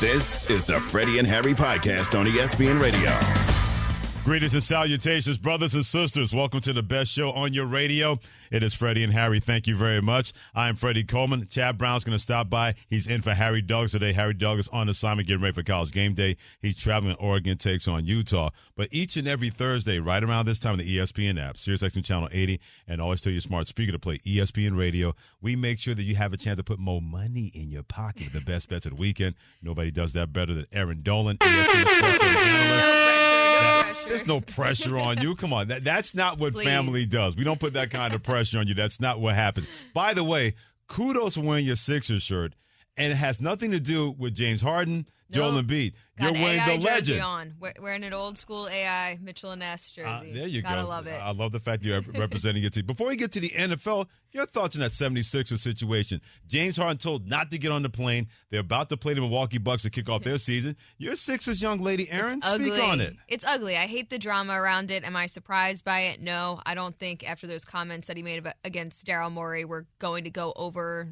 This is the Freddie and Harry podcast on ESPN Radio. Greetings and salutations, brothers and sisters. Welcome to the best show on your radio. It is Freddie and Harry. Thank you very much. I am Freddie Coleman. Chad Brown's going to stop by. He's in for Harry Douglas today. Harry Douglas on assignment getting ready for college game day. He's traveling to Oregon, takes on Utah. But each and every Thursday, right around this time the ESPN app, SiriusXM Channel 80, and always tell your smart speaker to play ESPN Radio, we make sure that you have a chance to put more money in your pocket. The best bets of the weekend. Nobody does that better than Erin Dolan, There's no pressure on you. Come on. That, that's not what Please. family does. We don't put that kind of pressure on you. That's not what happens. By the way, kudos for wearing your Sixers shirt. And it has nothing to do with James Harden, Joel Nope. Embiid. Got You're wearing AI the legend. on. We're wearing an old school AI Mitchell and Ness jersey. Uh, there you Gotta go. love it. I love the fact you're representing your team. Before we get to the NFL, your thoughts on that 76er situation. James Harden told not to get on the plane. They're about to play the Milwaukee Bucks to kick off their season. Your Sixers young lady, Erin, speak on it. It's ugly. I hate the drama around it. Am I surprised by it? No. I don't think after those comments that he made about, against Daryl Morey, we're going to go over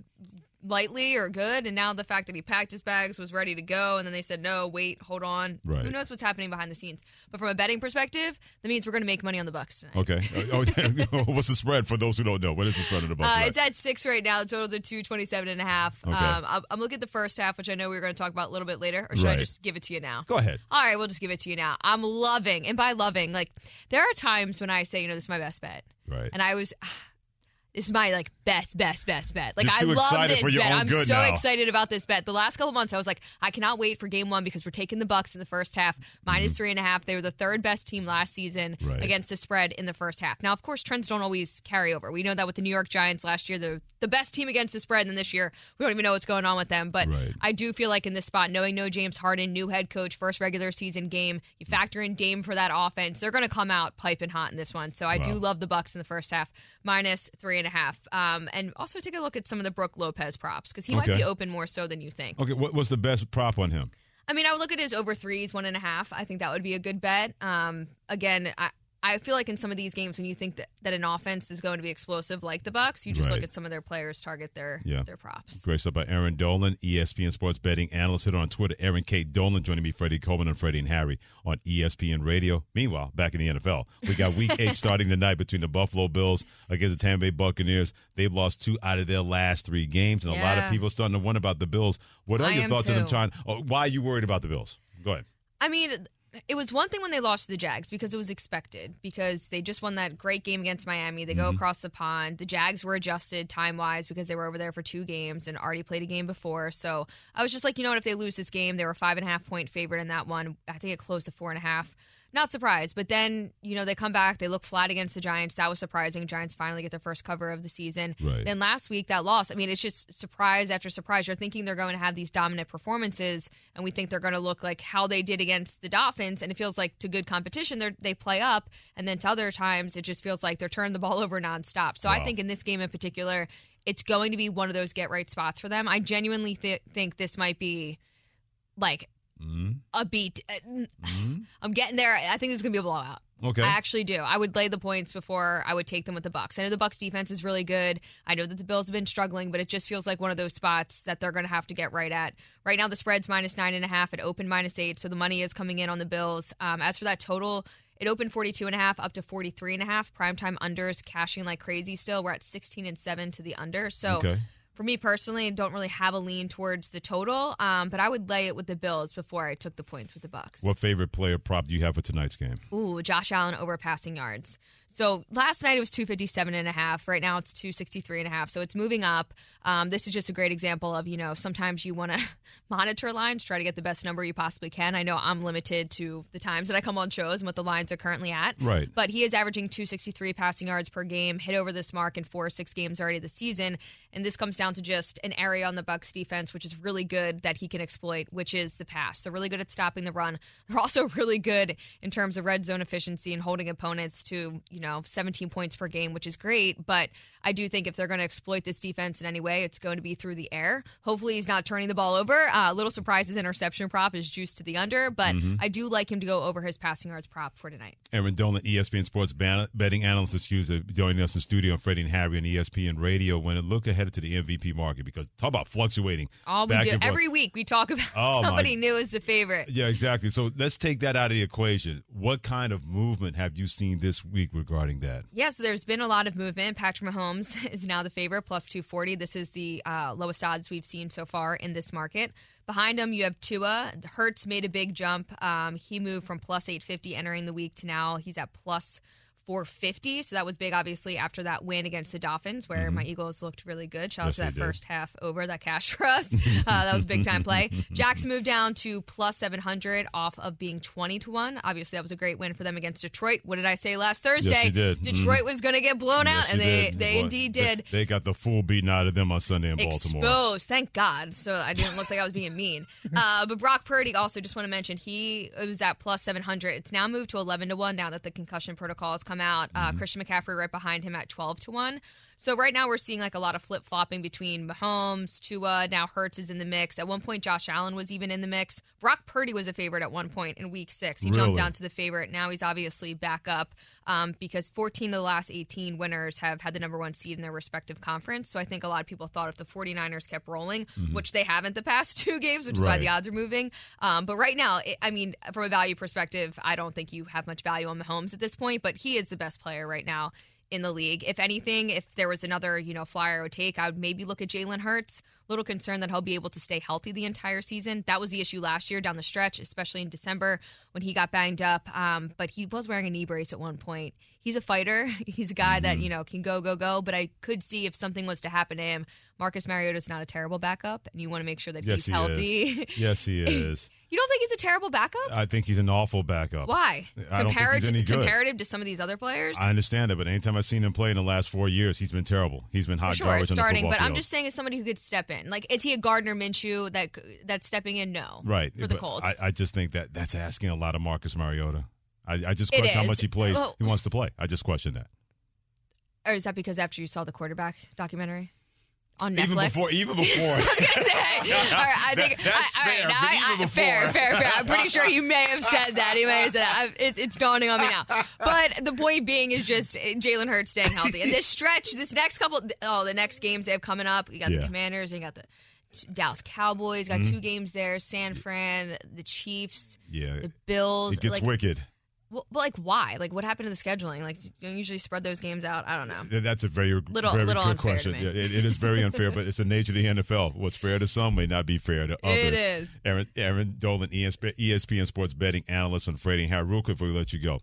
lightly or good. And now the fact that he packed his bags, was ready to go, and then they said, no, wait, hold on. Right. Who knows what's happening behind the scenes? But from a betting perspective, that means we're going to make money on the Bucks tonight. Okay. Oh, what's the spread for those who don't know? What is the spread of the Bucks? Uh, it's at six right now. The total's at two twenty seven and a half. Okay. Um, I'm, looking at the first half, which I know we are going to talk about a little bit later. Or should I just give it to you now? Go ahead. All right, we'll just give it to you now. I'm loving, and by loving, like there are times when I say, you know, this is my best bet, Right. and I was. This is my like best, best, best bet. Like I love excited this for your bet. I'm so now. excited about this bet. The last couple months, I was like, I cannot wait for game one because we're taking the Bucks in the first half, minus three and a half. They were the third best team last season Mm-hmm. Right. against the spread in the first half. Now, of course, trends don't always carry over. We know that with the New York Giants last year, they're the best team against the spread, and then this year we don't even know what's going on with them. But Right. I do feel like in this spot, knowing no James Harden, new head coach, first regular season game, you factor in Dame for that offense, they're going to come out piping hot in this one. So I do love the Bucks in the first half, minus three and a half. Um, and also take a look at some of the Brooke Lopez props because he might be open more so than you think. Okay. What, what's the best prop on him? I mean, I would look at his over threes, one and a half. I think that would be a good bet. Um, again, I. I feel like in some of these games, when you think that, that an offense is going to be explosive like the Bucks, you just Right. look at some of their players target their Yeah. their props. Great stuff by Erin Dolan, ESPN Sports Betting Analyst. Hit on Twitter, Erin K. Dolan, joining me, Freddie Coleman, and Freddie and Harry on ESPN Radio. Meanwhile, back in the NFL, we got Week Eight starting tonight between the Buffalo Bills against the Tampa Bay Buccaneers. They've lost two out of their last three games, and a lot of people are starting to wonder about the Bills. What are I your thoughts on them too. trying? Why are you worried about the Bills? Go ahead. I mean, it was one thing when they lost to the Jags because it was expected because they just won that great game against Miami. They go mm-hmm. across the pond. The Jags were adjusted time wise because they were over there for two games and already played a game before. So I was just like, you know what? If they lose this game, they were a five and a half point favorite in that one. I think it closed to four and a half. Not surprised, but then you know they come back. They look flat against the Giants. That was surprising. Giants finally get their first cover of the season. Right. Then last week that loss. I mean, it's just surprise after surprise. You're thinking they're going to have these dominant performances, and we think they're going to look like how they did against the Dolphins. And it feels like to good competition, they they play up, and then to other times it just feels like they're turning the ball over nonstop. So I think in this game in particular, it's going to be one of those get right spots for them. I genuinely th- think this might be like A beat. I'm getting there. I think this is going to be a blowout. Okay. I actually do. I would lay the points before I would take them with the Bucks. I know the Bucks defense is really good. I know that the Bills have been struggling, but it just feels like one of those spots that they're going to have to get right at. Right now, the spread's minus nine and a half. It opened minus eight, so the money is coming in on the Bills. Um, as for that total, it opened 42 and a half up to 43 and a half. Primetime unders cashing like crazy still. We're at 16 and 7 to the under. So Okay. For me personally, I don't really have a lean towards the total, um, but I would lay it with the Bills before I took the points with the Bucks. What favorite player prop do you have for tonight's game? Ooh, Josh Allen over passing yards. So last night it was 257 and a half. Right now it's 263 and a half. So it's moving up. Um, this is just a great example of, you know, sometimes you want to monitor lines, try to get the best number you possibly can. I know I'm limited to the times that I come on shows and what the lines are currently at. Right. But he is averaging 263 passing yards per game, hit over this mark in four or six games already this season. And this comes down to just an area on the Bucks defense, which is really good that he can exploit, which is the pass. They're really good at stopping the run. They're also really good in terms of red zone efficiency and holding opponents to, you know, 17 points per game, which is great. But I do think if they're going to exploit this defense in any way, it's going to be through the air. Hopefully, he's not turning the ball over. Uh, little surprise his interception prop is juiced to the under, but Mm-hmm. I do like him to go over his passing yards prop for tonight. Erin Dolan, ESPN Sports ban- betting analyst, excuse me, joining us in studio on Freddie and Harry on ESPN Radio. When it look ahead to the MVP market, because talk about fluctuating. All we do every week, we talk about Oh, my- somebody new as the favorite. Yeah, exactly. So let's take that out of the equation. What kind of movement have you seen this week regarding that? Yeah, so there's been a lot of movement. Patrick Mahomes is now the favorite, plus 240. This is the uh, lowest odds we've seen so far in this market. Behind him, you have Tua. Hurts made a big jump. Um, he moved from plus 850 entering the week to now he's at plus 450. So that was big, obviously, after that win against the Dolphins, where my Eagles looked really good. Shout out Mm-hmm. Yes, to that first half over that cash for us. Uh, that was big time play. Jacks moved down to plus 700 off of being 20 to 1. Obviously, that was a great win for them against Detroit. What did I say last Thursday? you did. Mm-hmm. Detroit was going to get blown out, and they, did. they indeed did. They, got the full beaten out of them on Sunday in Baltimore. Exposed, thank God. So I didn't look like I was being mean. Uh, but Brock Purdy also just want to mention he was at plus seven hundred. It's now moved to eleven to one now that the concussion protocol has come out. Uh, Mm-hmm. Christian McCaffrey right behind him at twelve to one. So right now we're seeing like a lot of flip flopping between Mahomes, Tua. Now Hurts is in the mix. At one point, Josh Allen was even in the mix. Brock Purdy was a favorite at one point in Week Six. He Really? jumped down to the favorite. Now he's obviously back up um, because 14 of the last 18 winners have had the number one seed in their respective conference. So I think a lot of people thought if the 49ers kept rolling, which they haven't the past two games, which is why Mm-hmm. The odds are moving. Um, but right now, it, I mean, from a value perspective, I don't think you have much value on Mahomes at this point, but he is the best player right now in the league. If anything, if there was another, you know, flyer I would take, I would maybe look at Jalen Hurts. Little concerned that he'll be able to stay healthy the entire season. That was the issue last year down the stretch, especially in December when he got banged up. Um, but he was wearing a knee brace at one point. He's a fighter. He's a guy Mm-hmm. that, you know, can go, go, go. But I could see if something was to happen to him, Marcus Mariota's not a terrible backup, and you want to make sure that Yes, he's he healthy. is. Yes, he is. you don't think he's a terrible backup? I think he's an awful backup. Why? I don't think he's Comparative, comparative to some of these other players? I understand it, but anytime I've seen him play in the last four years, he's been terrible. He's been hot sure, garbage starting, on the but football I'm just saying, as somebody who could step in, like, is he a Gardner Minshew that that's stepping in? No, right for the Colts. I, I just think that that's asking a lot of Marcus Mariota. I, I just question how is. much he plays. Well- he wants to play. I just question that. or is that because after you saw the quarterback documentary on Netflix? Even before, even before. I was gonna say, all right, I think That- that's I, all right, fair, now I, I, fair, fair, fair. I'm pretty sure you may have said that. He may have said that. I, it's, it's dawning on me now. But the point being is just uh, Jalen Hurts staying healthy. And this stretch, this next couple, oh, the next games they have coming up. You got Yeah. Mm-hmm. the Commanders, you got the Dallas Cowboys. Got two games there. San Fran, the Chiefs, yeah, the Bills. it gets like, wicked. Well, but like, why? Like, what happened to the scheduling? Like, you don't usually spread those games out. I don't know. That's a very, Little- very little good unfair question. Yeah, it, it is very unfair, but it's the nature of the NFL. What's fair to some may not be fair to others. It is. Erin, Erin Dolan, ESPN, Sports betting analyst on Freddie and Harry. Real quick before we let you go.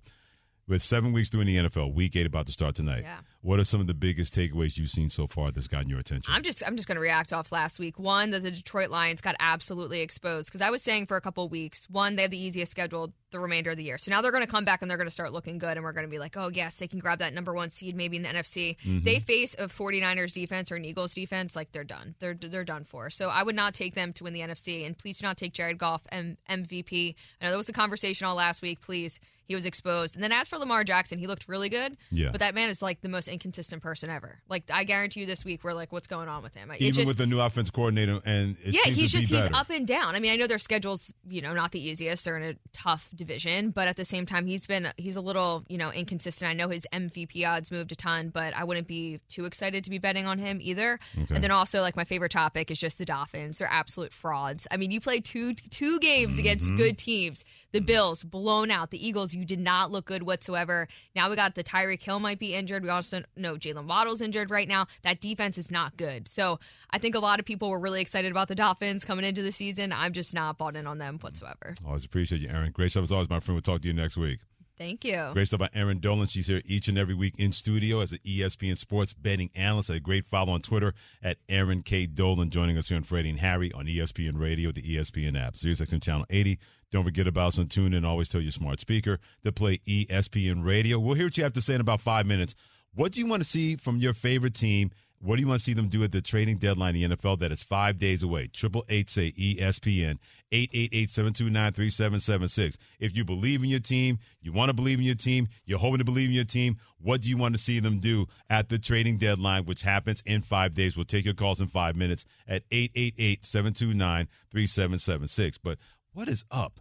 With seven weeks doing the NFL, week eight about to start tonight. Yeah. What are some of the biggest takeaways you've seen so far that's gotten your attention? I'm just I'm just going to react off last week. One that the Detroit Lions got absolutely exposed because I was saying for a couple of weeks, one they have the easiest schedule the remainder of the year. So now they're going to come back and they're going to start looking good and we're going to be like, "Oh, yes, they can grab that number 1 seed maybe in the NFC." Mm-hmm. They face a 49ers defense or an Eagles defense, like they're done. They're they're done for. So I would not take them to win the NFC and please do not take Jared Goff M- MVP. I know there was a conversation all last week, please. He was exposed. And then as for Lamar Jackson, he looked really good. Yeah. But that man is like the most inconsistent person ever. Like I guarantee you this week we're like, what's going on with him? It Even just- with the new offense coordinator, and it yeah, he's to be just he's up and down. I mean, I know their schedule's you know not the easiest. They're in a tough division, but at the same time, he's been he's a little you know inconsistent. I know his MVP odds moved a ton, but I wouldn't be too excited to be betting on him either. Okay. And then also like my favorite topic is just the Dolphins. They're absolute frauds. I mean, you play two two games against Mm-hmm. good teams. The Bills blown out. The Eagles, you did not look good whatsoever. Now we got the Tyreek Hill might be injured. We also know Jaylen Waddle's injured right now. That defense is not good. So I think a lot of people were really excited about the Dolphins coming into the season. I'm just not bought in on them whatsoever. Always appreciate you, Erin. Great stuff as always, my friend. We'll talk to you next week. Thank you. Great stuff by Erin Dolan. She's here each and every week in studio as an ESPN sports betting analyst. A great follow on Twitter at Erin K. Dolan, joining us here on Freddie and Harry on ESPN Radio, the ESPN app, SiriusXM Channel 80. Don't forget about us on TuneIn. Always tell your smart speaker to play ESPN Radio. We'll hear what you have to say in about five minutes. What do you want to see from your favorite team What do you want to see them do at the trading deadline in the NFL that is five days away? Triple eight say ESPN, 888-729-3776. If you believe in your team, you want to believe in your team, you're hoping to believe in your team, what do you want to see them do at the trading deadline, which happens in five days? We'll take your calls in five minutes at 888-729-3776. But what is up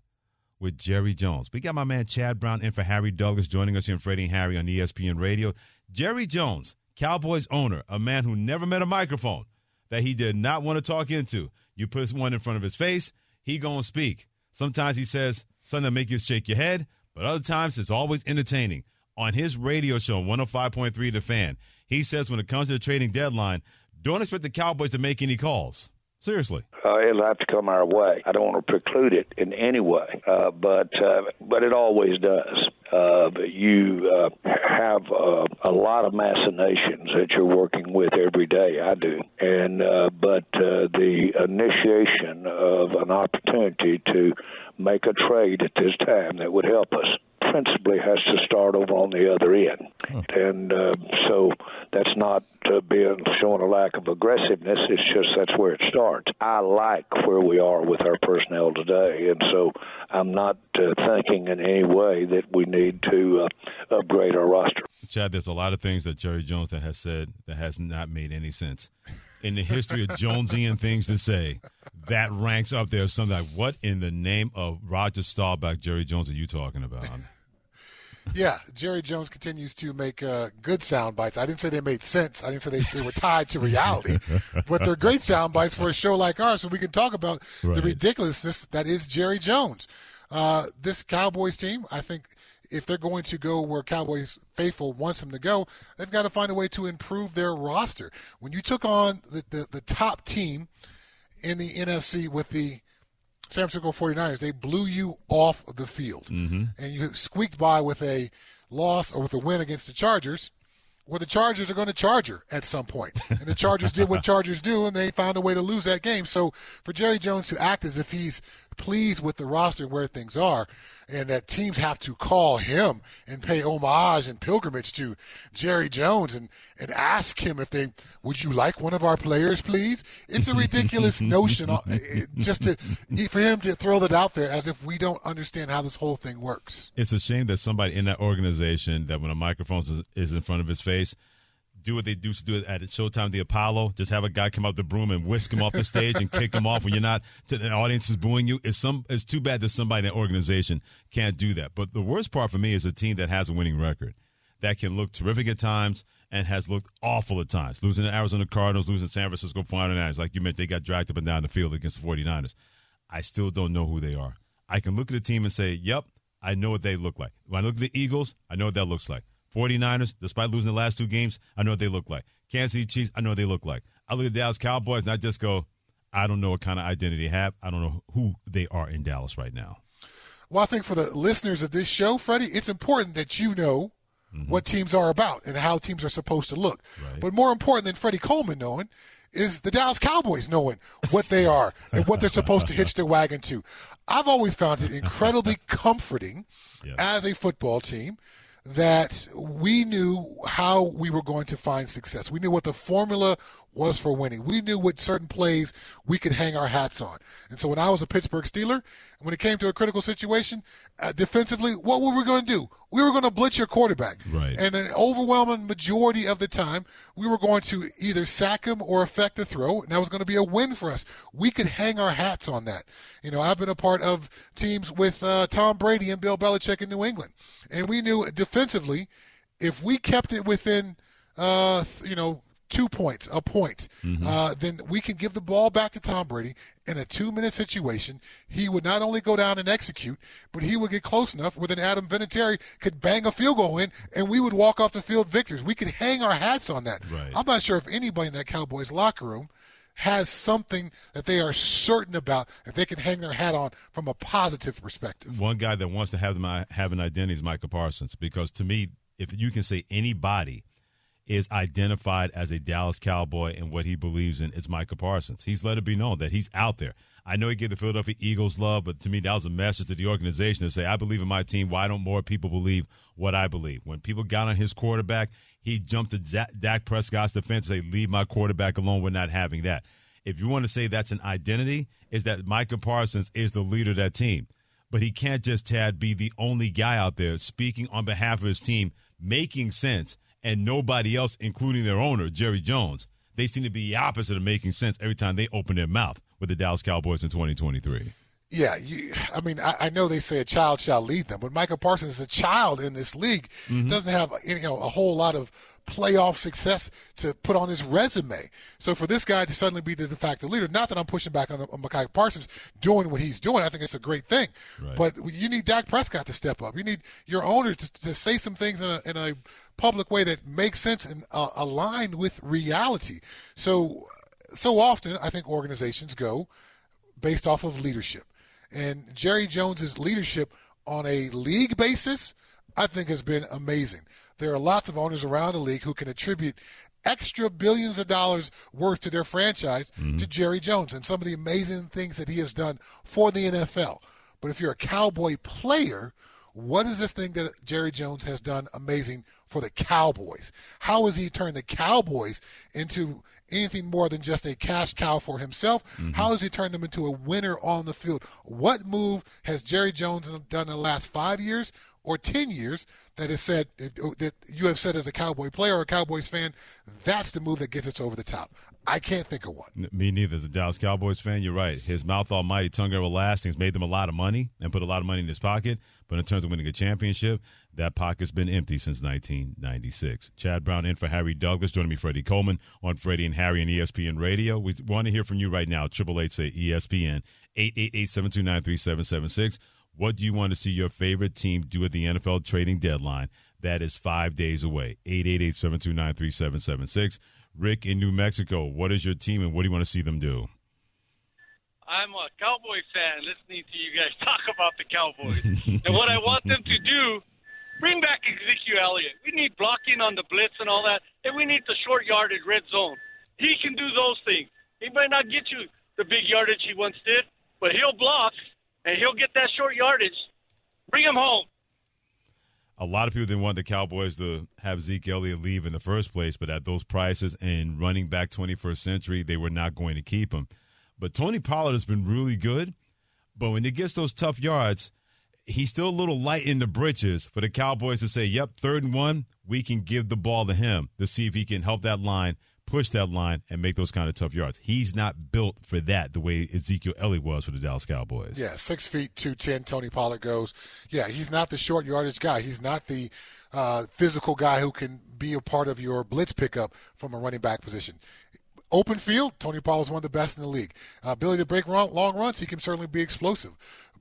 with Jerry Jones? We got my man Chad Brown in for Harry Douglas joining us here in Freddie and Harry on ESPN Radio. Jerry Jones – Cowboys owner, a man who never met a microphone that he did not want to talk into. You put one in front of his face, he gonna speak. Sometimes he says something that make you shake your head, but other times it's always entertaining. On his radio show, 105.3 The Fan, he says when it comes to the trading deadline, don't expect the Cowboys to make any calls. Seriously. Uh, it'll have to come our way. I don't want to preclude it in any way, uh, but uh, but it always does. Uh, you uh, have uh, a lot of machinations that you're working with every day. I do, and uh, but the initiation of an opportunity to make a trade at this time that would help us principally has to start over on the other end. Huh. And uh, so that's not uh, being showing a lack of aggressiveness. It's just that's where it starts. I like where we are with our personnel today, and so I'm not uh, thinking in any way that we need to uh, upgrade our roster. Chad, there's a lot of things that Jerry Jones has said that has not made any sense. In the history of Jonesian things to say, that ranks up there. Something like, what in the name of Roger Staubach, Jerry Jones, are you talking about? Yeah, Jerry Jones continues to make uh, good sound bites. I didn't say they made sense. I didn't say they, they were tied to reality, but they're great sound bites for a show like ours, so we can talk about right. the ridiculousness that is Jerry Jones. Uh, this Cowboys team, I think, if they're going to go where Cowboys faithful wants them to go, they've got to find a way to improve their roster. When you took on the, the, the top team in the NFC with the San Francisco 49ers, they blew you off the field. Mm-hmm. And you squeaked by with a loss or with a win against the Chargers. Well, the Chargers are going to Charger at some point. And the Chargers did what Chargers do, and they found a way to lose that game. So for Jerry Jones to act as if he's pleased with the roster and where things are, and that teams have to call him and pay homage and pilgrimage to Jerry Jones and, and ask him if they would you like one of our players, please? It's a ridiculous notion uh, just to for him to throw that out there as if we don't understand how this whole thing works. It's a shame that somebody in that organization that when a microphone is in front of his face do what they do to do at Showtime the Apollo. Just have a guy come out the broom and whisk him off the stage and kick him off when you're not. The audience is booing you. It's some. It's too bad that somebody in that organization can't do that. But the worst part for me is a team that has a winning record, that can look terrific at times and has looked awful at times. Losing the Arizona Cardinals, losing San Francisco 49ers. Like you mentioned, they got dragged up and down the field against the 49ers. I still don't know who they are. I can look at a team and say, yep, I know what they look like. When I look at the Eagles, I know what that looks like. 49ers, despite losing the last two games, I know what they look like. Kansas City Chiefs, I know what they look like. I look at the Dallas Cowboys and I just go, I don't know what kind of identity they have. I don't know who they are in Dallas right now. Well, I think for the listeners of this show, Freddie, it's important that you know mm-hmm. what teams are about and how teams are supposed to look. Right. But more important than Freddie Coleman knowing is the Dallas Cowboys knowing what they are and what they're supposed to hitch their wagon to. I've always found it incredibly comforting as a football team that we knew how we were going to find success. We knew what the formula was for winning. We knew what certain plays we could hang our hats on. And so when I was a Pittsburgh Steeler, when it came to a critical situation, uh, defensively, what were we going to do? We were going to blitz your quarterback. Right. And an overwhelming majority of the time, we were going to either sack him or affect the throw, and that was going to be a win for us. We could hang our hats on that. You know, I've been a part of teams with uh, Tom Brady and Bill Belichick in New England, and we knew defensively, if we kept it within, uh, you know, two points, a point, mm-hmm. uh, then we can give the ball back to Tom Brady in a two minute situation. He would not only go down and execute, but he would get close enough where then Adam Vinatieri could bang a field goal in and we would walk off the field victors. We could hang our hats on that. Right. I'm not sure if anybody in that Cowboys locker room has something that they are certain about that they can hang their hat on from a positive perspective. One guy that wants to have them have an identity is Micah Parsons because to me, if you can say anybody is identified as a Dallas Cowboy and what he believes in is Micah Parsons. He's let it be known that he's out there. I know he gave the Philadelphia Eagles love, but to me, that was a message to the organization to say, I believe in my team. Why don't more people believe what I believe? When people got on his quarterback, he jumped to Dak Prescott's defense and say, leave my quarterback alone. We're not having that. If you want to say that's an identity, is that Micah Parsons is the leader of that team. But he can't just, Tad, be the only guy out there speaking on behalf of his team, making sense, and nobody else, including their owner, Jerry Jones. They seem to be the opposite of making sense every time they open their mouth with the Dallas Cowboys in 2023. Yeah, you, I mean, I, I, know they say a child shall lead them, but Micah Parsons is a child in this league. Mm-hmm. Doesn't have you know a whole lot of playoff success to put on his resume. So for this guy to suddenly be the de facto leader, not that I'm pushing back on, on Micah Parsons doing what he's doing, I think it's a great thing. Right. But you need Dak Prescott to step up. You need your owner to, to say some things in a, in a public way that makes sense and uh, aligned with reality. So so often, I think organizations go based off of leadership. And Jerry Jones's leadership on a league basis, I think, has been amazing. There are lots of owners around the league who can attribute extra billions of dollars worth to their franchise mm-hmm. to Jerry Jones and some of the amazing things that he has done for the NFL. But if you're a Cowboy player, what is this thing that Jerry Jones has done amazing for the Cowboys? How has he turned the Cowboys into anything more than just a cash cow for himself? Mm-hmm. How has he turned them into a winner on the field? What move has Jerry Jones done in the last five years or 10 years that has said that you have said as a Cowboy player or a Cowboys fan, that's the move that gets us over the top. I can't think of one. Me neither. As a Dallas Cowboys fan, you're right. His mouth almighty, tongue everlasting, has made them a lot of money and put a lot of money in his pocket. But in terms of winning a championship, that pocket's been empty since 1996. Chad Brown in for Harry Douglas. Joining me, Freddie Coleman on Freddie and Harry and ESPN Radio. We want to hear from you right now. Triple H say ESPN 888-729-3776. What do you want to see your favorite team do at the NFL trading deadline? That is five days away. 888-729-3776. Rick in New Mexico. What is your team and what do you want to see them do? I'm a Cowboy fan listening to you guys talk about the Cowboys. and what I want them to do, bring back Ezekiel Elliott. We need blocking on the blitz and all that, and we need the short yardage red zone. He can do those things. He might not get you the big yardage he once did, but he'll block and he'll get that short yardage. Bring him home. A lot of people didn't want the Cowboys to have Zeke Elliott leave in the first place, but at those prices and running back 21st century, they were not going to keep him. But Tony Pollard has been really good. But when he gets those tough yards, he's still a little light in the britches for the Cowboys to say, yep, third and one, we can give the ball to him to see if he can help that line, push that line, and make those kind of tough yards. He's not built for that the way Ezekiel Elliott was for the Dallas Cowboys. Yeah, six feet, 210, Tony Pollard goes. Yeah, he's not the short yardage guy. He's not the uh, physical guy who can be a part of your blitz pickup from a running back position. Open field, Tony Pollard is one of the best in the league. Uh, ability to break long runs, he can certainly be explosive.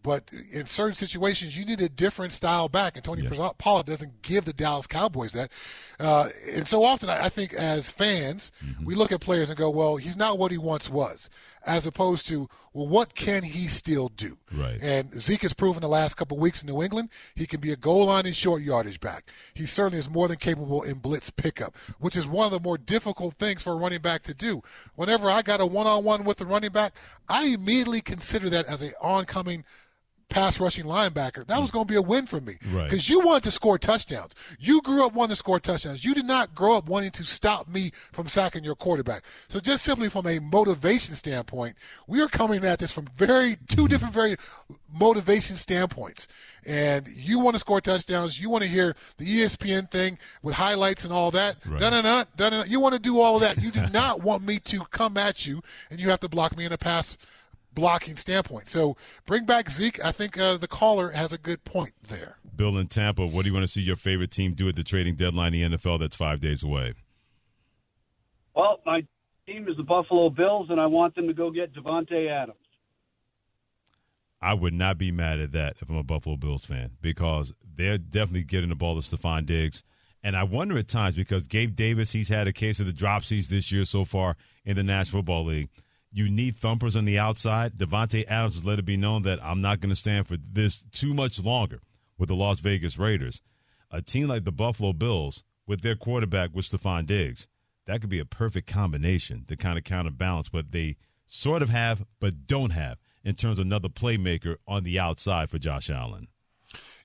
But in certain situations, you need a different style back, and Tony yeah. Pollard doesn't give the Dallas Cowboys that. Uh, and so often, I think as fans, mm-hmm. we look at players and go, "Well, he's not what he once was," as opposed to, "Well, what can he still do?" Right. And Zeke has proven the last couple of weeks in New England he can be a goal line and short yardage back. He certainly is more than capable in blitz pickup, which is one of the more difficult things for a running back to do. Whenever I got a one-on-one with a running back, I immediately consider that as an oncoming pass rushing linebacker. That was going to be a win for me because right. you wanted to score touchdowns. You grew up wanting to score touchdowns. You did not grow up wanting to stop me from sacking your quarterback. So just simply from a motivation standpoint, we are coming at this from very two different very motivation standpoints. And you want to score touchdowns. You want to hear the ESPN thing with highlights and all that. Right. Da-da-da, da-da-da. You want to do all of that. You do not want me to come at you and you have to block me in a pass blocking standpoint. So bring back Zeke. I think uh, the caller has a good point there. Bill in Tampa, what do you want to see your favorite team do at the trading deadline in the NFL that's five days away? Well, my team is the Buffalo Bills, and I want them to go get Davante Adams. I would not be mad at that if I'm a Buffalo Bills fan because they're definitely getting the ball to Stefon Diggs. And I wonder at times because Gabe Davis, he's had a case of the dropsies this year so far in the National Football League you need thumpers on the outside. Davante Adams has let it be known that I'm not going to stand for this too much longer with the Las Vegas Raiders. A team like the Buffalo Bills, with their quarterback with Stefon Diggs, that could be a perfect combination to kind of counterbalance what they sort of have but don't have in terms of another playmaker on the outside for Josh Allen.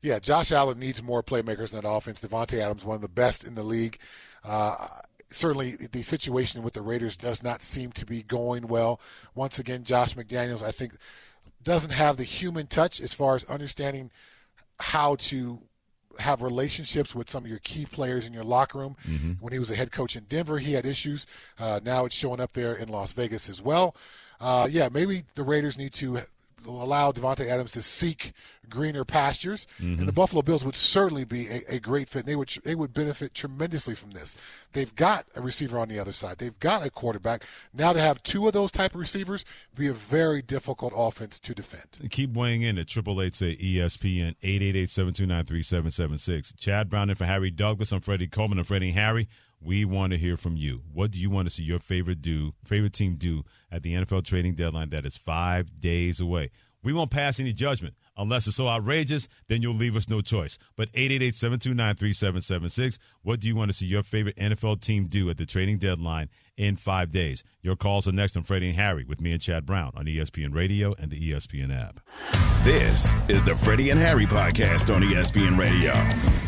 Yeah, Josh Allen needs more playmakers in that offense. Davante Adams, one of the best in the league. Uh, certainly, the situation with the Raiders does not seem to be going well. Once again, Josh McDaniels, I think, doesn't have the human touch as far as understanding how to have relationships with some of your key players in your locker room. Mm-hmm. When he was a head coach in Denver, he had issues. Uh, now it's showing up there in Las Vegas as well. Uh, yeah, maybe the Raiders need to allow Davante Adams to seek greener pastures, mm-hmm. and the Buffalo Bills would certainly be a, a, great fit. They would they would benefit tremendously from this. They've got a receiver on the other side. They've got a quarterback. Now to have two of those type of receivers be a very difficult offense to defend. Keep weighing in at triple eight say ESPN eight eight eight seven two nine three seven seven six. Chad Brown and for Harry Douglas. I'm Freddie Coleman. I'm Freddie Harry. We want to hear from you. What do you want to see your favorite do favorite team do at the NFL trading deadline that is five days away? We won't pass any judgment. Unless it's so outrageous, then you'll leave us no choice. But 888-729-3776, what do you want to see your favorite NFL team do at the trading deadline in five days? Your calls are next on Freddie and Harry with me and Chad Brown on ESPN Radio and the ESPN app. This is the Freddie and Harry podcast on ESPN Radio.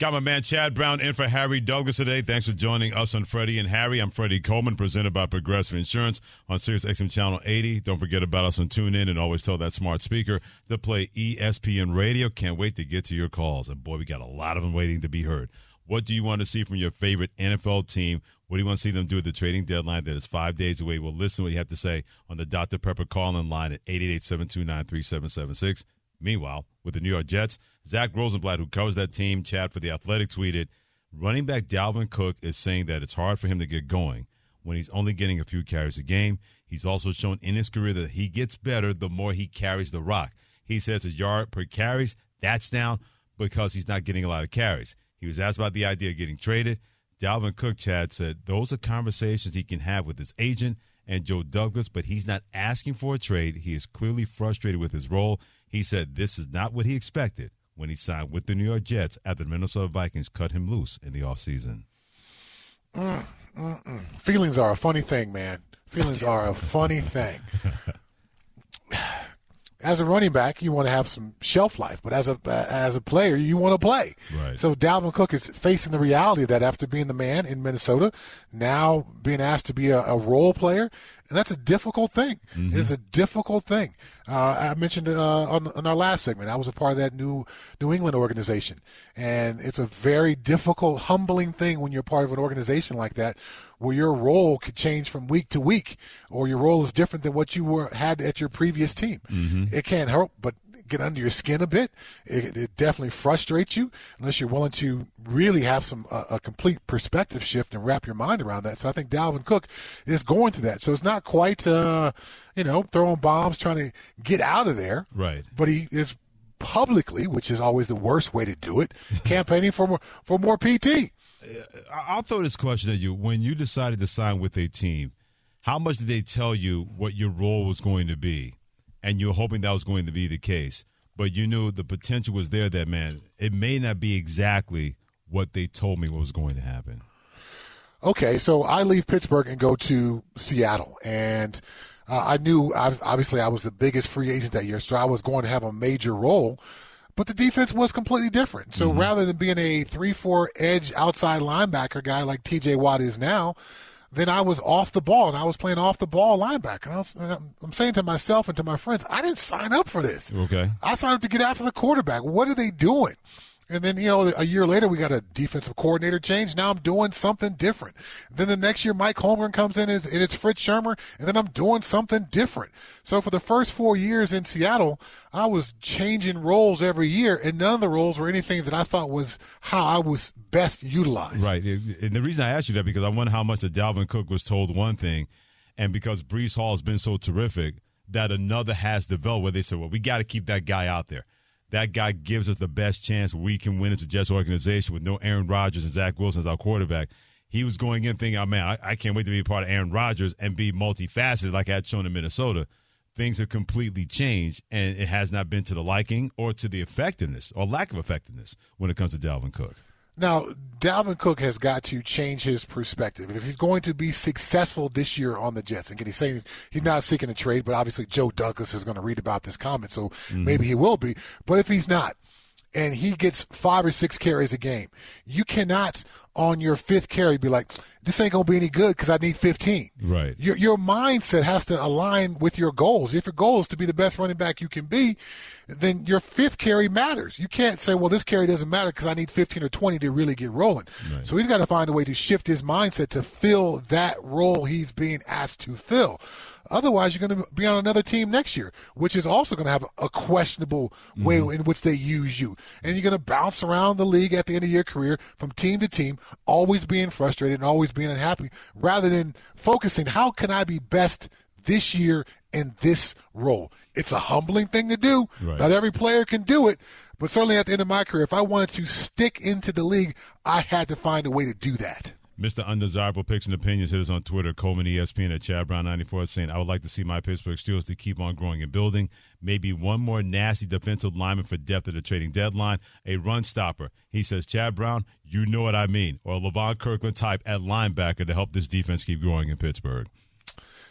Got my man Chad Brown in for Harry Douglas today. Thanks for joining us on Freddie and Harry. I'm Freddie Coleman, presented by Progressive Insurance on Sirius XM Channel 80. Don't forget about us on TuneIn and always tell that smart speaker to play ESPN Radio. Can't wait to get to your calls. And boy, we got a lot of them waiting to be heard. What do you want to see from your favorite NFL team? What do you want to see them do at the trading deadline that is five days away? We'll listen to what you have to say on the Dr. Pepper call in line at 888 729 3776. Meanwhile, with the New York Jets, Zach Rosenblatt, who covers that team, Chad for the Athletic, tweeted, running back Dalvin Cook is saying that it's hard for him to get going when he's only getting a few carries a game. He's also shown in his career that he gets better the more he carries the rock. He says his yard per carries, that's down because he's not getting a lot of carries. He was asked about the idea of getting traded. Dalvin Cook, Chad, said those are conversations he can have with his agent and Joe Douglas, but he's not asking for a trade. He is clearly frustrated with his role. He said this is not what he expected when he signed with the New York Jets after the Minnesota Vikings cut him loose in the offseason. Mm, mm, mm. Feelings are a funny thing, man. Feelings are a funny thing. as a running back, you want to have some shelf life, but as a as a player, you want to play. Right. So Dalvin Cook is facing the reality that after being the man in Minnesota, now being asked to be a, a role player, and that's a difficult thing. Mm-hmm. It is a difficult thing. Uh, I mentioned uh, on, on, our last segment, I was a part of that new New England organization, and it's a very difficult, humbling thing when you're part of an organization like that, where your role could change from week to week, or your role is different than what you were had at your previous team. Mm-hmm. It can't help but get under your skin a bit. It, it definitely frustrates you unless you're willing to really have some uh, a complete perspective shift and wrap your mind around that. So I think Dalvin Cook is going through that. So it's not quite, uh, you know, throwing bombs trying to get out of there. Right. But he is publicly, which is always the worst way to do it, campaigning for more for more PT. I'll throw this question at you. When you decided to sign with a team, how much did they tell you what your role was going to be? And you were hoping that was going to be the case. But you knew the potential was there that, man, it may not be exactly what they told me was going to happen. Okay, so I leave Pittsburgh and go to Seattle. And uh, I knew, obviously, I was the biggest free agent that year, so I was going to have a major role but the defense was completely different. So mm-hmm. rather than being a 3 4 edge outside linebacker guy like TJ Watt is now, then I was off the ball and I was playing off the ball linebacker. And I was, I'm saying to myself and to my friends, I didn't sign up for this. Okay. I signed up to get after the quarterback. What are they doing? And then, you know, a year later, we got a defensive coordinator change. Now I'm doing something different. Then the next year, Mike Holmgren comes in and it's Fritz Shurmur, and then I'm doing something different. So for the first four years in Seattle, I was changing roles every year, and none of the roles were anything that I thought was how I was best utilized. Right. And the reason I asked you that because I wonder how much the Dalvin Cook was told one thing, and because Breece Hall has been so terrific, that another has developed where they said, well, we got to keep that guy out there that guy gives us the best chance we can win as a Jets organization with no Aaron Rodgers and Zach Wilson as our quarterback. He was going in thinking, oh, man, I, I can't wait to be a part of Aaron Rodgers and be multifaceted like I had shown in Minnesota. Things have completely changed, and it has not been to the liking or to the effectiveness or lack of effectiveness when it comes to Dalvin Cook. Now, Dalvin Cook has got to change his perspective. If he's going to be successful this year on the Jets, and he's saying he's not seeking a trade, but obviously Joe Douglas is going to read about this comment, so mm-hmm. maybe he will be. But if he's not, and he gets five or six carries a game, you cannot on your fifth carry be like, this ain't gonna be any good because I need 15. Right. Your your mindset has to align with your goals. If your goal is to be the best running back you can be, then your fifth carry matters. You can't say, well, this carry doesn't matter because I need 15 or 20 to really get rolling. Right. So he's got to find a way to shift his mindset to fill that role he's being asked to fill. Otherwise, you're going to be on another team next year, which is also going to have a questionable way mm-hmm. in which they use you. And you're going to bounce around the league at the end of your career from team to team, always being frustrated and always being unhappy, rather than focusing, how can I be best this year in this role? It's a humbling thing to do. Right. Not every player can do it, but certainly at the end of my career, if I wanted to stick into the league, I had to find a way to do that. Mr. Undesirable Picks and Opinions hit us on Twitter, Coleman ESPN at Chad Brown 94 saying, I would like to see my Pittsburgh Steelers to keep on growing and building. Maybe one more nasty defensive lineman for depth at the trading deadline, a run stopper. He says, Chad Brown, you know what I mean, or a Levon Kirkland type at linebacker to help this defense keep growing in Pittsburgh.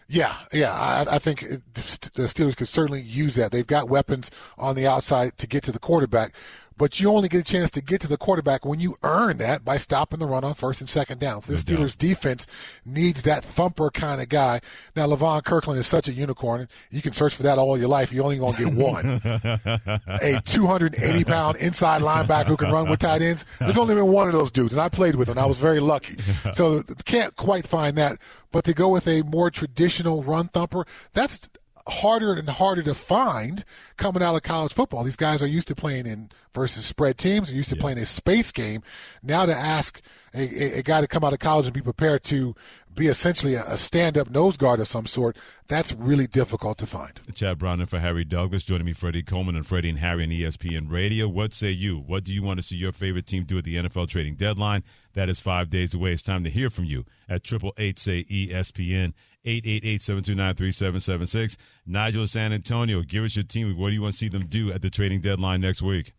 Yeah, yeah, I, I, think the Steelers could certainly use that. They've got weapons on the outside to get to the quarterback but you only get a chance to get to the quarterback when you earn that by stopping the run on first and second downs. The Steelers defense needs that thumper kind of guy. Now, Levon Kirkland is such a unicorn. You can search for that all your life. You're only going to get one. a 280 pound inside linebacker who can run with tight ends. There's only been one of those dudes, and I played with him. I was very lucky. So can't quite find that. But to go with a more traditional run thumper, that's harder and harder to find coming out of college football. These guys are used to playing in versus spread teams, are used to yeah. playing a space game. Now to ask a, a, a, guy to come out of college and be prepared to be essentially a, a stand-up nose guard of some sort, that's really difficult to find. Chad Brown and for Harry Douglas joining me, Freddie Coleman and Freddie and Harry on ESPN Radio. What say you? What do you want to see your favorite team do at the NFL trading deadline? That is five days away. It's time to hear from you at triple eight say ESPN. 888-729-3776. Nigel San Antonio, give us your team. What do you want to see them do at the trading deadline next week?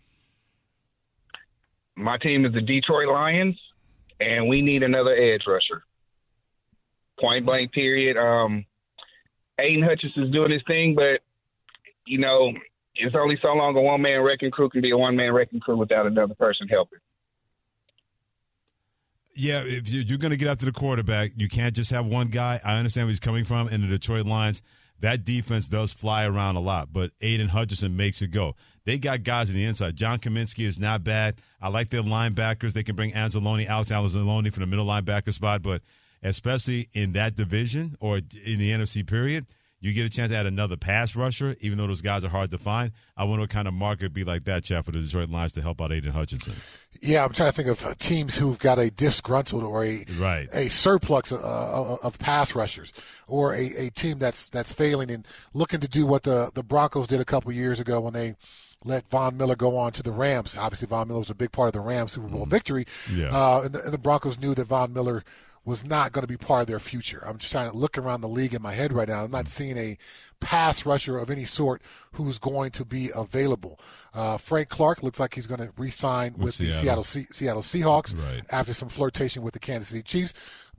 My team is the Detroit Lions, and we need another edge rusher. Point blank period. Um, Aidan Hutchinson is doing his thing, but, you know, it's only so long a one-man wrecking crew can be a one-man wrecking crew without another person helping. Yeah, if you're going to get after the quarterback, you can't just have one guy. I understand where he's coming from in the Detroit Lions. That defense does fly around a lot, but Aidan Hutchinson makes it go. They got guys on the inside. John Cominsky is not bad. I like their linebackers. They can bring Anzalone, Alex Anzalone from the middle linebacker spot, but especially in that division or in the NFC period – you get a chance to add another pass rusher, even though those guys are hard to find. I wonder what kind of market be like that, Chad, for the Detroit Lions to help out Aidan Hutchinson. Yeah, I'm trying to think of uh, teams who've got a disgruntled or a right. a surplus uh, uh, of pass rushers, or a, a team that's that's failing and looking to do what the the Broncos did a couple years ago when they let Von Miller go on to the Rams. Obviously, Von Miller was a big part of the Rams Super Bowl victory. Yeah. Uh, and, the, and the Broncos knew that Von Miller was not going to be part of their future. I'm just trying to look around the league in my head right now. I'm not seeing a pass rusher of any sort who's going to be available. Uh, Frank Clark looks like he's going to re-sign with, With the Seattle. Seattle Se- Seattle Seahawks Right. after some flirtation with the Kansas City Chiefs.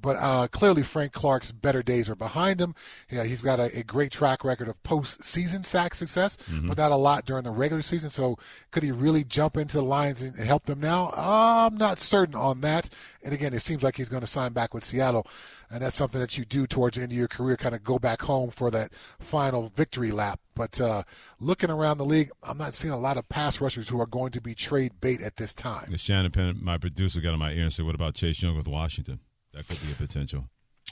But uh, clearly, Frank Clark's better days are behind him. Yeah, he's got a, a great track record of postseason sack success, Mm-hmm. but not a lot during the regular season. So, could he really jump into the Lions and help them now? I'm not certain on that. And again, it seems like he's going to sign back with Seattle, and that's something that you do towards the end of your career, kind of go back home for that final victory lap. But uh, looking around the league, I'm not seeing a lot of pass rushers who are going to be trade bait at this time. And Shannon Penn, my producer, got in my ear and said, "What about Chase Young with Washington? That could be a potential."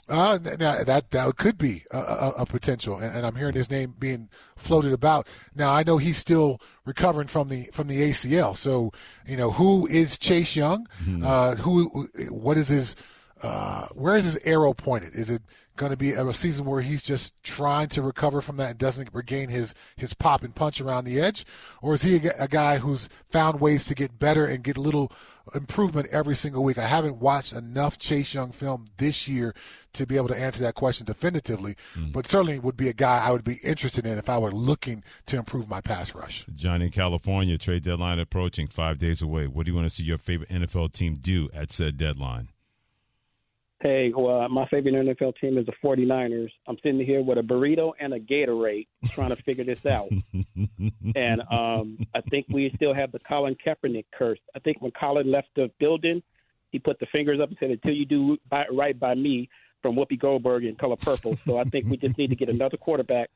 Uh, now that that could be a, a, a potential, and, and I'm hearing his name being floated about. Now I know he's still recovering from the from the ACL, so you know who is Chase Young? Uh, who? What is his? Uh, where is his arrow pointed? Is it going to be a season where he's just trying to recover from that and doesn't regain his his pop and punch around the edge, or is he a, a guy who's found ways to get better and get a little improvement every single week? I haven't watched enough Chase Young film this year to be able to answer that question definitively, hmm. but certainly would be a guy I would be interested in if I were looking to improve my pass rush. Johnny California, trade deadline approaching, five days away. What do you want to see your favorite NFL team do at said deadline? Hey, well, my favorite NFL team is the 49ers. I'm sitting here with a burrito and a Gatorade trying to figure this out. and um, I think we still have the Colin Kaepernick curse. I think when Colin left the building, he put the fingers up and said, until you do by, right by me from Whoopi Goldberg in color purple. So I think we just need to get another quarterback,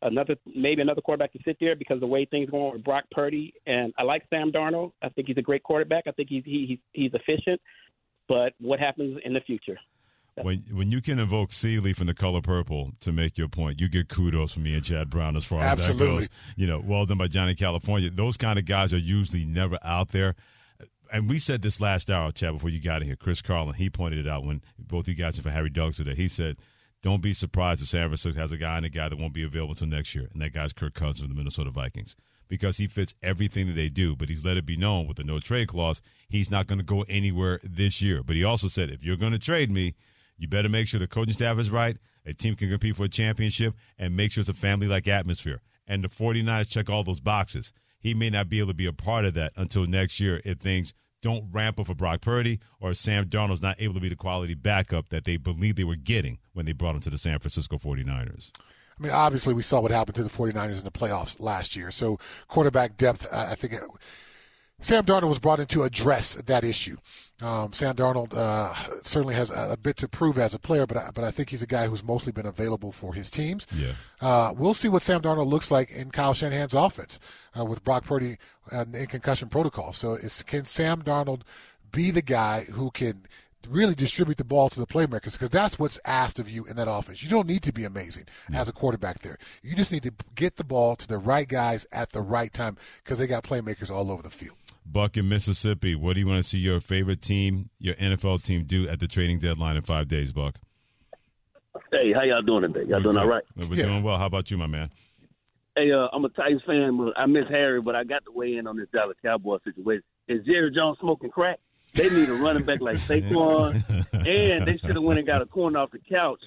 another maybe another quarterback to sit there because the way things going with Brock Purdy. And I like Sam Darnold. I think he's a great quarterback. I think he's, he, he's, he's efficient. But what happens in the future? When when you can invoke Celie from the color purple to make your point, you get kudos from me and Chad Brown as far as that goes. You know, well done by Johnny California. Those kind of guys are usually never out there. And we said this last hour, Chad, before you got in here. Chris Carlin, he pointed it out when both you guys and for Harry Douglas today. He said, "Don't be surprised if San Francisco has a guy and a guy that won't be available until next year, and that guy's Kirk Cousins of the Minnesota Vikings." Because he fits everything that they do, but he's let it be known with the no trade clause, he's not going to go anywhere this year. But he also said, if you're going to trade me, you better make sure the coaching staff is right, a team can compete for a championship, and make sure it's a family like atmosphere. And the 49ers check all those boxes. He may not be able to be a part of that until next year if things don't ramp up for Brock Purdy or Sam Darnold's not able to be the quality backup that they believe they were getting when they brought him to the San Francisco 49ers. I mean, obviously, we saw what happened to the 49ers in the playoffs last year. So, quarterback depth, I think it, Sam Darnold was brought in to address that issue. Um, Sam Darnold uh, certainly has a, a bit to prove as a player, but I, but I think he's a guy who's mostly been available for his teams. Yeah. Uh, we'll see what Sam Darnold looks like in Kyle Shanahan's offense uh, with Brock Purdy uh, in concussion protocol. So, is, can Sam Darnold be the guy who can really distribute the ball to the playmakers because that's what's asked of you in that offense. You don't need to be amazing as a quarterback there. You just need to get the ball to the right guys at the right time because they got playmakers all over the field. Buck in Mississippi, what do you want to see your favorite team, your NFL team, do at the trading deadline in five days, Buck? Hey, how y'all doing today? Y'all doing all right? We're doing well. How about you, my man? Hey, uh, I'm a Titans fan. but I miss Harry, but I got to weigh in on this Dallas Cowboy situation. Is Jerry Jones smoking crack? They need a running back like Saquon, and they should have went and got a corner off the couch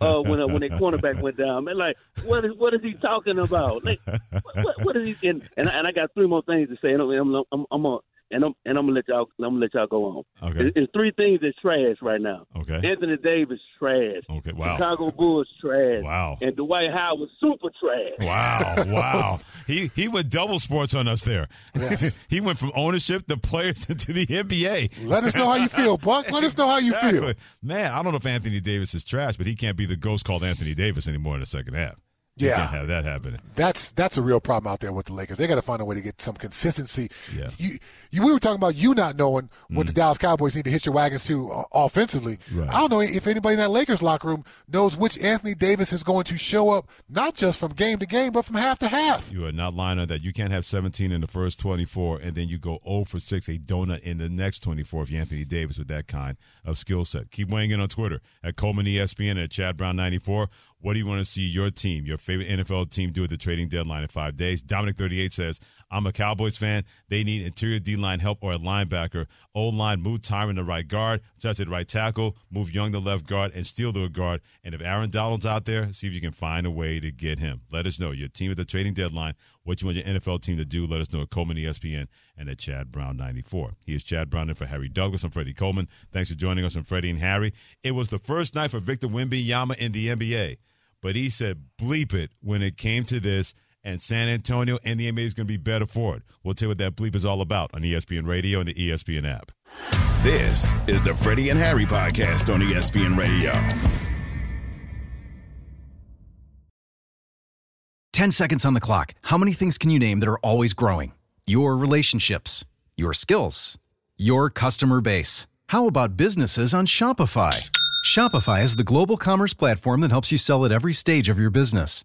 uh, when uh, when their cornerback went down. Man, like, what is what is he talking about? Like, what, what is he? And, and I- and I got three more things to say. And I'm I'm I'm, I'm a, and I'm and I'm gonna let y'all I'm gonna let y'all go on. Okay. It- It's three things that's trash right now. Okay. Anthony Davis trash. Okay. Wow. Chicago Bulls trash. Wow. And Dwight Howard was super trash. Wow, wow. he he went double sports on us there. he went from ownership to players into the NBA. Let us know how you feel, Buck. Let us know how you feel. Man, I don't know if Anthony Davis is trash, but he can't be the ghost called Anthony Davis anymore in the second half. You Yeah. can't have that happening. That's that's a real problem out there with the Lakers. They got to find a way to get some consistency. Yeah. You, you we were talking about you not knowing what the Dallas Cowboys need to hit your wagons to uh, offensively. Right. I don't know if anybody in that Lakers locker room knows which Anthony Davis is going to show up, not just from game to game, but from half to half. You are not lying on that. You can't have 17 in the first 24 and then you go 0 for 6, a donut in the next 24 if you're Anthony Davis with that kind of skill set. Keep weighing in on Twitter at Coleman ESPN and at Chad Brown 94. What do you want to see your team, your favorite NFL team, do at the trading deadline in five days? Dominic 38 says, I'm a Cowboys fan. They need interior D line help or a linebacker. Old line, move Tyron to right guard, Judge at right tackle, move Young to left guard, and steal a guard. And if Aaron Donald's out there, see if you can find a way to get him. Let us know. Your team at the trading deadline, what you want your NFL team to do. Let us know at Coleman ESPN and at Chad Brown 94. He is Chad Brown and for Harry Douglas. I'm Freddie Coleman. Thanks for joining us on Freddie and Harry. It was the first night for Victor Wembanyama in the NBA, but he said bleep it when it came to this and San Antonio and the NBA is going to be better for it. We'll tell you what that bleep is all about on ESPN Radio and the ESPN app. This is the Freddie and Harry podcast on ESPN Radio. 10 seconds on the clock. How many things can you name that are always growing? Your relationships, your skills, your customer base. How about businesses on Shopify? Shopify is the global commerce platform that helps you sell at every stage of your business.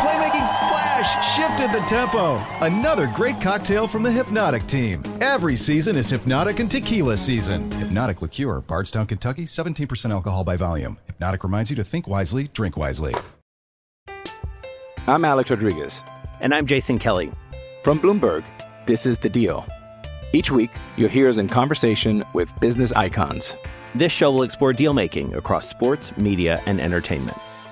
The playmaking splash shifted the tempo. Another great cocktail from the Hpnotiq team. Every season is Hpnotiq and Tequila season. Hpnotiq Liqueur, Bardstown, Kentucky, 17% alcohol by volume. Hpnotiq reminds you to think wisely, drink wisely. I'm Alex Rodriguez. And I'm Jason Kelly. From Bloomberg, this is The Deal. Each week, you'll hear us in conversation with business icons. This show will explore deal making across sports, media, and entertainment.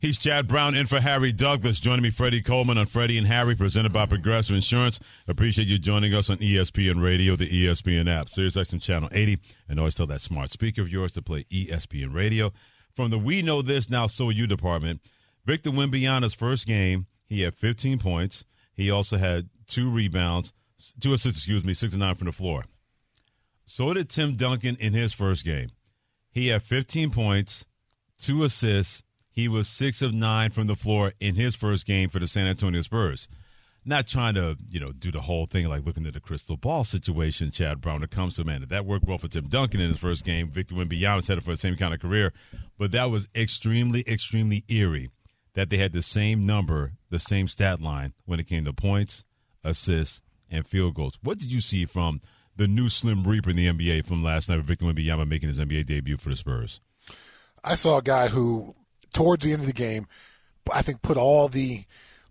He's Chad Brown in for Harry Douglas. Joining me, Freddie Coleman on Freddie and Harry, presented by Progressive Insurance. Appreciate you joining us on ESPN Radio, the ESPN app, SiriusXM Channel 80, and always tell that smart speaker of yours to play ESPN Radio. From the We Know This Now So You department, Victor Wembanyama's first game, he had 15 points. He also had two rebounds, two assists, excuse me, six and nine from the floor. So did Tim Duncan in his first game. He had 15 points, two assists. He was six of nine from the floor in his first game for the San Antonio Spurs. Not trying to, you know, do the whole thing like looking at the crystal ball situation, Chad Brown, it comes to man. That worked well for Tim Duncan in his first game. Victor Wembanyama's headed for the same kind of career, but that was extremely, extremely eerie that they had the same number, the same stat line when it came to points, assists, and field goals. What did you see from the new Slim Reaper in the NBA from last night with Victor Wembanyama making his NBA debut for the Spurs? I saw a guy who, towards the end of the game, I think put all the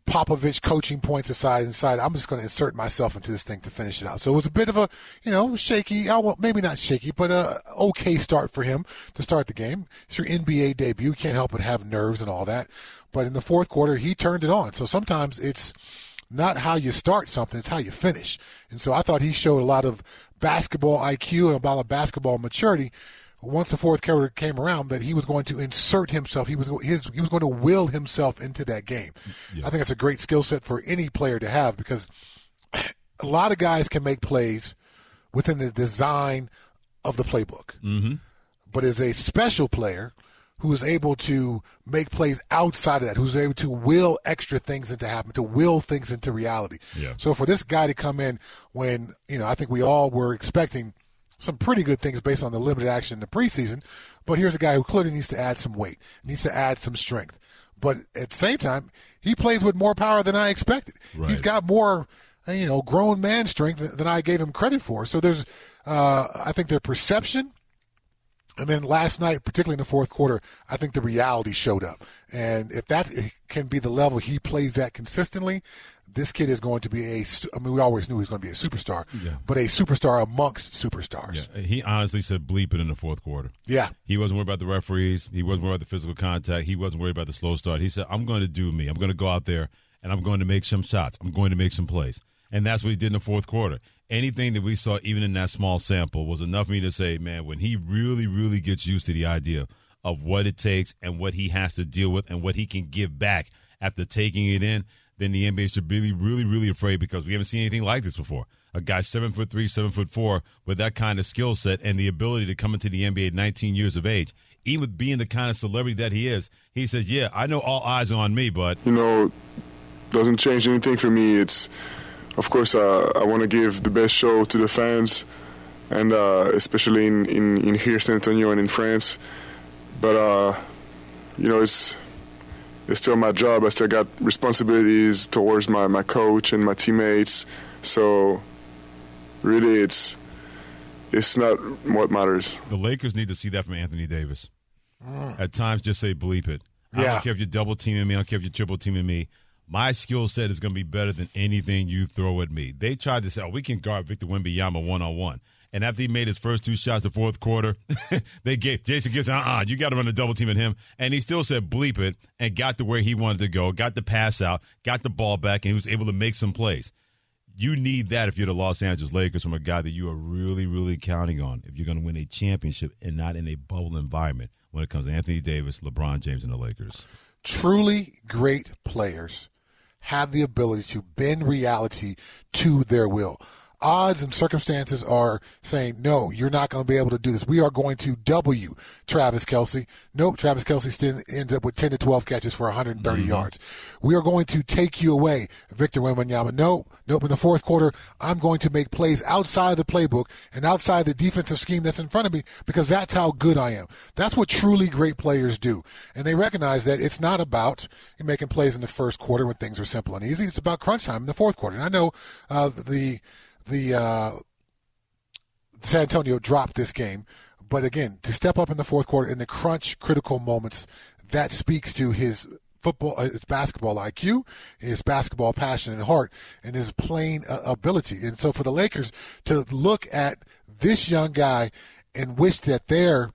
Popovich coaching points aside and decided I'm just going to insert myself into this thing to finish it out. So it was a bit of a, you know, shaky, won't- maybe not shaky, but a okay start for him to start the game. It's your NBA debut. You can't help but have nerves and all that. But in the fourth quarter, he turned it on. So sometimes it's not how you start something, it's how you finish. And so I thought he showed a lot of basketball IQ and a lot of basketball maturity once the fourth quarter came around that he was going to insert himself. He was his, he was going to will himself into that game. I think that's a great skill set for any player to have because a lot of guys can make plays within the design of the playbook. Mm-hmm. But as a special player who is able to make plays outside of that, who's able to will extra things into happen, to will things into reality. Yeah. So for this guy to come in when, you know, I think we all were expecting some pretty good things based on the limited action in the preseason, but here's a guy who clearly needs to add some weight, needs to add some strength. But at the same time, he plays with more power than I expected. Right. He's got more, uh, you know, grown man strength than I gave him credit for. So there's, uh, I think their perception and then last night, particularly in the fourth quarter, I think the reality showed up. And if that can be the level he plays at consistently, this kid is going to be a. I mean, we always knew he was going to be a superstar, Yeah. but a superstar amongst superstars. Yeah, he honestly said bleep it in the fourth quarter. Yeah. He wasn't worried about the referees. He wasn't worried about the physical contact. He wasn't worried about the slow start. He said, I'm going to do me. I'm going to go out there and I'm going to make some shots. I'm going to make some plays. And that's what he did in the fourth quarter. Anything that we saw, even in that small sample, was enough for me to say, man, when he really, really gets used to the idea of what it takes and what he has to deal with and what he can give back after taking it in, then the NBA should be really, really, really afraid because we haven't seen anything like this before. A guy seven foot three, seven foot four, with that kind of skill set and the ability to come into the NBA at 19 years of age, even with being the kind of celebrity that he is, he says, "Yeah, I know all eyes are on me, but you know, doesn't change anything for me. It's, of course, uh, I want to give the best show to the fans, and uh, especially in, in, in here, San Antonio, and in France. But uh, you know, it's it's still my job. I still got responsibilities towards my, my coach and my teammates. So really, it's it's not what matters. the Lakers need to see that from Anthony Davis." Mm. At times, just say bleep it. I Yeah. don't care if you're double teaming me. I don't care if you're triple teaming me. My skill set is going to be better than anything you throw at me. They tried to say, oh, we can guard Victor Wembanyama one on one. And after he made his first two shots the fourth quarter, they gave Jason Gibson, uh uh you got to run a double team at him. And he still said bleep it and got to where he wanted to go, got the pass out, got the ball back, and he was able to make some plays. You need that if you're the Los Angeles Lakers from a guy that you are really, really counting on if you're going to win a championship and not in a bubble environment when it comes to Anthony Davis, LeBron James, and the Lakers. Truly great players have the ability to bend reality to their will. Odds and circumstances are saying, no, you're not going to be able to do this. We are going to double you, Travis Kelce. Nope, Travis Kelce still ends up with 10 to 12 catches for 130 yards. We are going to take you away, Victor Wembanyama. Nope, nope. In the fourth quarter, I'm going to make plays outside the playbook and outside the defensive scheme that's in front of me because that's how good I am. That's what truly great players do. And they recognize that it's not about making plays in the first quarter when things are simple and easy. It's about crunch time in the fourth quarter. And I know uh, the the uh, San Antonio dropped this game, but again, to step up in the fourth quarter in the crunch critical moments, that speaks to his football, uh, his basketball IQ, his basketball passion and heart, and his playing uh, ability. And so for the Lakers to look at this young guy and wish that their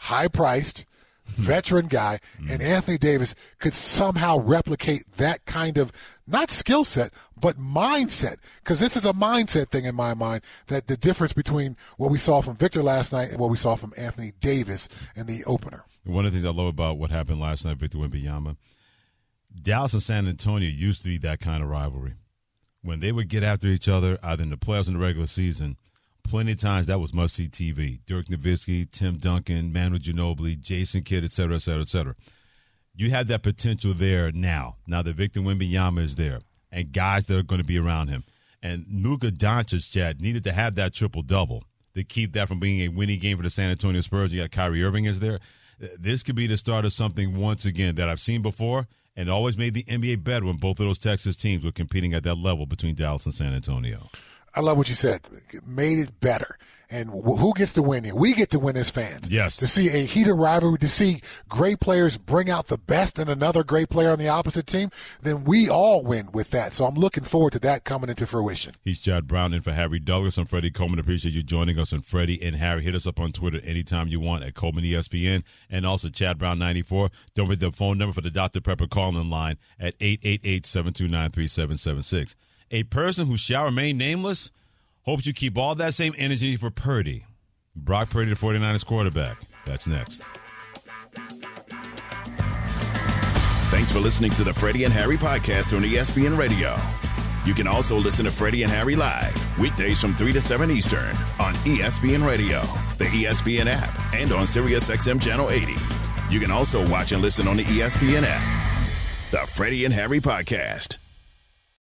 high priced veteran guy mm-hmm. and Anthony Davis could somehow replicate that kind of not skill set but mindset because this is a mindset thing in my mind that the difference between what we saw from Victor last night and what we saw from Anthony Davis in the opener. One of the things I love about what happened last night, Victor Wembanyama, Dallas and San Antonio used to be that kind of rivalry. When they would get after each other, either in the playoffs or in the regular season, plenty of times that was must see TV. Dirk Nowitzki, Tim Duncan, Manu Ginobili, Jason Kidd, et cetera, et cetera, et cetera. You have that potential there now. Now that Victor Wembanyama is there, and guys that are going to be around him, and Luka Doncic, Chad needed to have that triple double to keep that from being a winning game for the San Antonio Spurs. You got Kyrie Irving is there. This could be the start of something once again that I've seen before and always made the NBA better when both of those Texas teams were competing at that level between Dallas and San Antonio. I love what you said. Made it better. And who gets to win here? We get to win as fans. Yes. To see a heated rivalry, to see great players bring out the best in another great player on the opposite team, then we all win with that. So I'm looking forward to that coming into fruition. He's Chad Brown in for Harry Douglas. I'm Freddie Coleman. Appreciate you joining us And Freddie and Harry. Hit us up on Twitter anytime you want at Coleman ESPN and also Chad Brown 94. Don't forget the phone number for the Dr. Pepper calling line at 888-729-3776. A person who shall remain nameless hopes you keep all that same energy for Purdy. Brock Purdy, the 49ers quarterback. That's next. Thanks for listening to the Freddie and Harry podcast on ESPN Radio. You can also listen to Freddie and Harry live weekdays from 3 to 7 Eastern on ESPN Radio, the ESPN app, and on SiriusXM Channel 80. You can also watch and listen on the ESPN app. The Freddie and Harry podcast.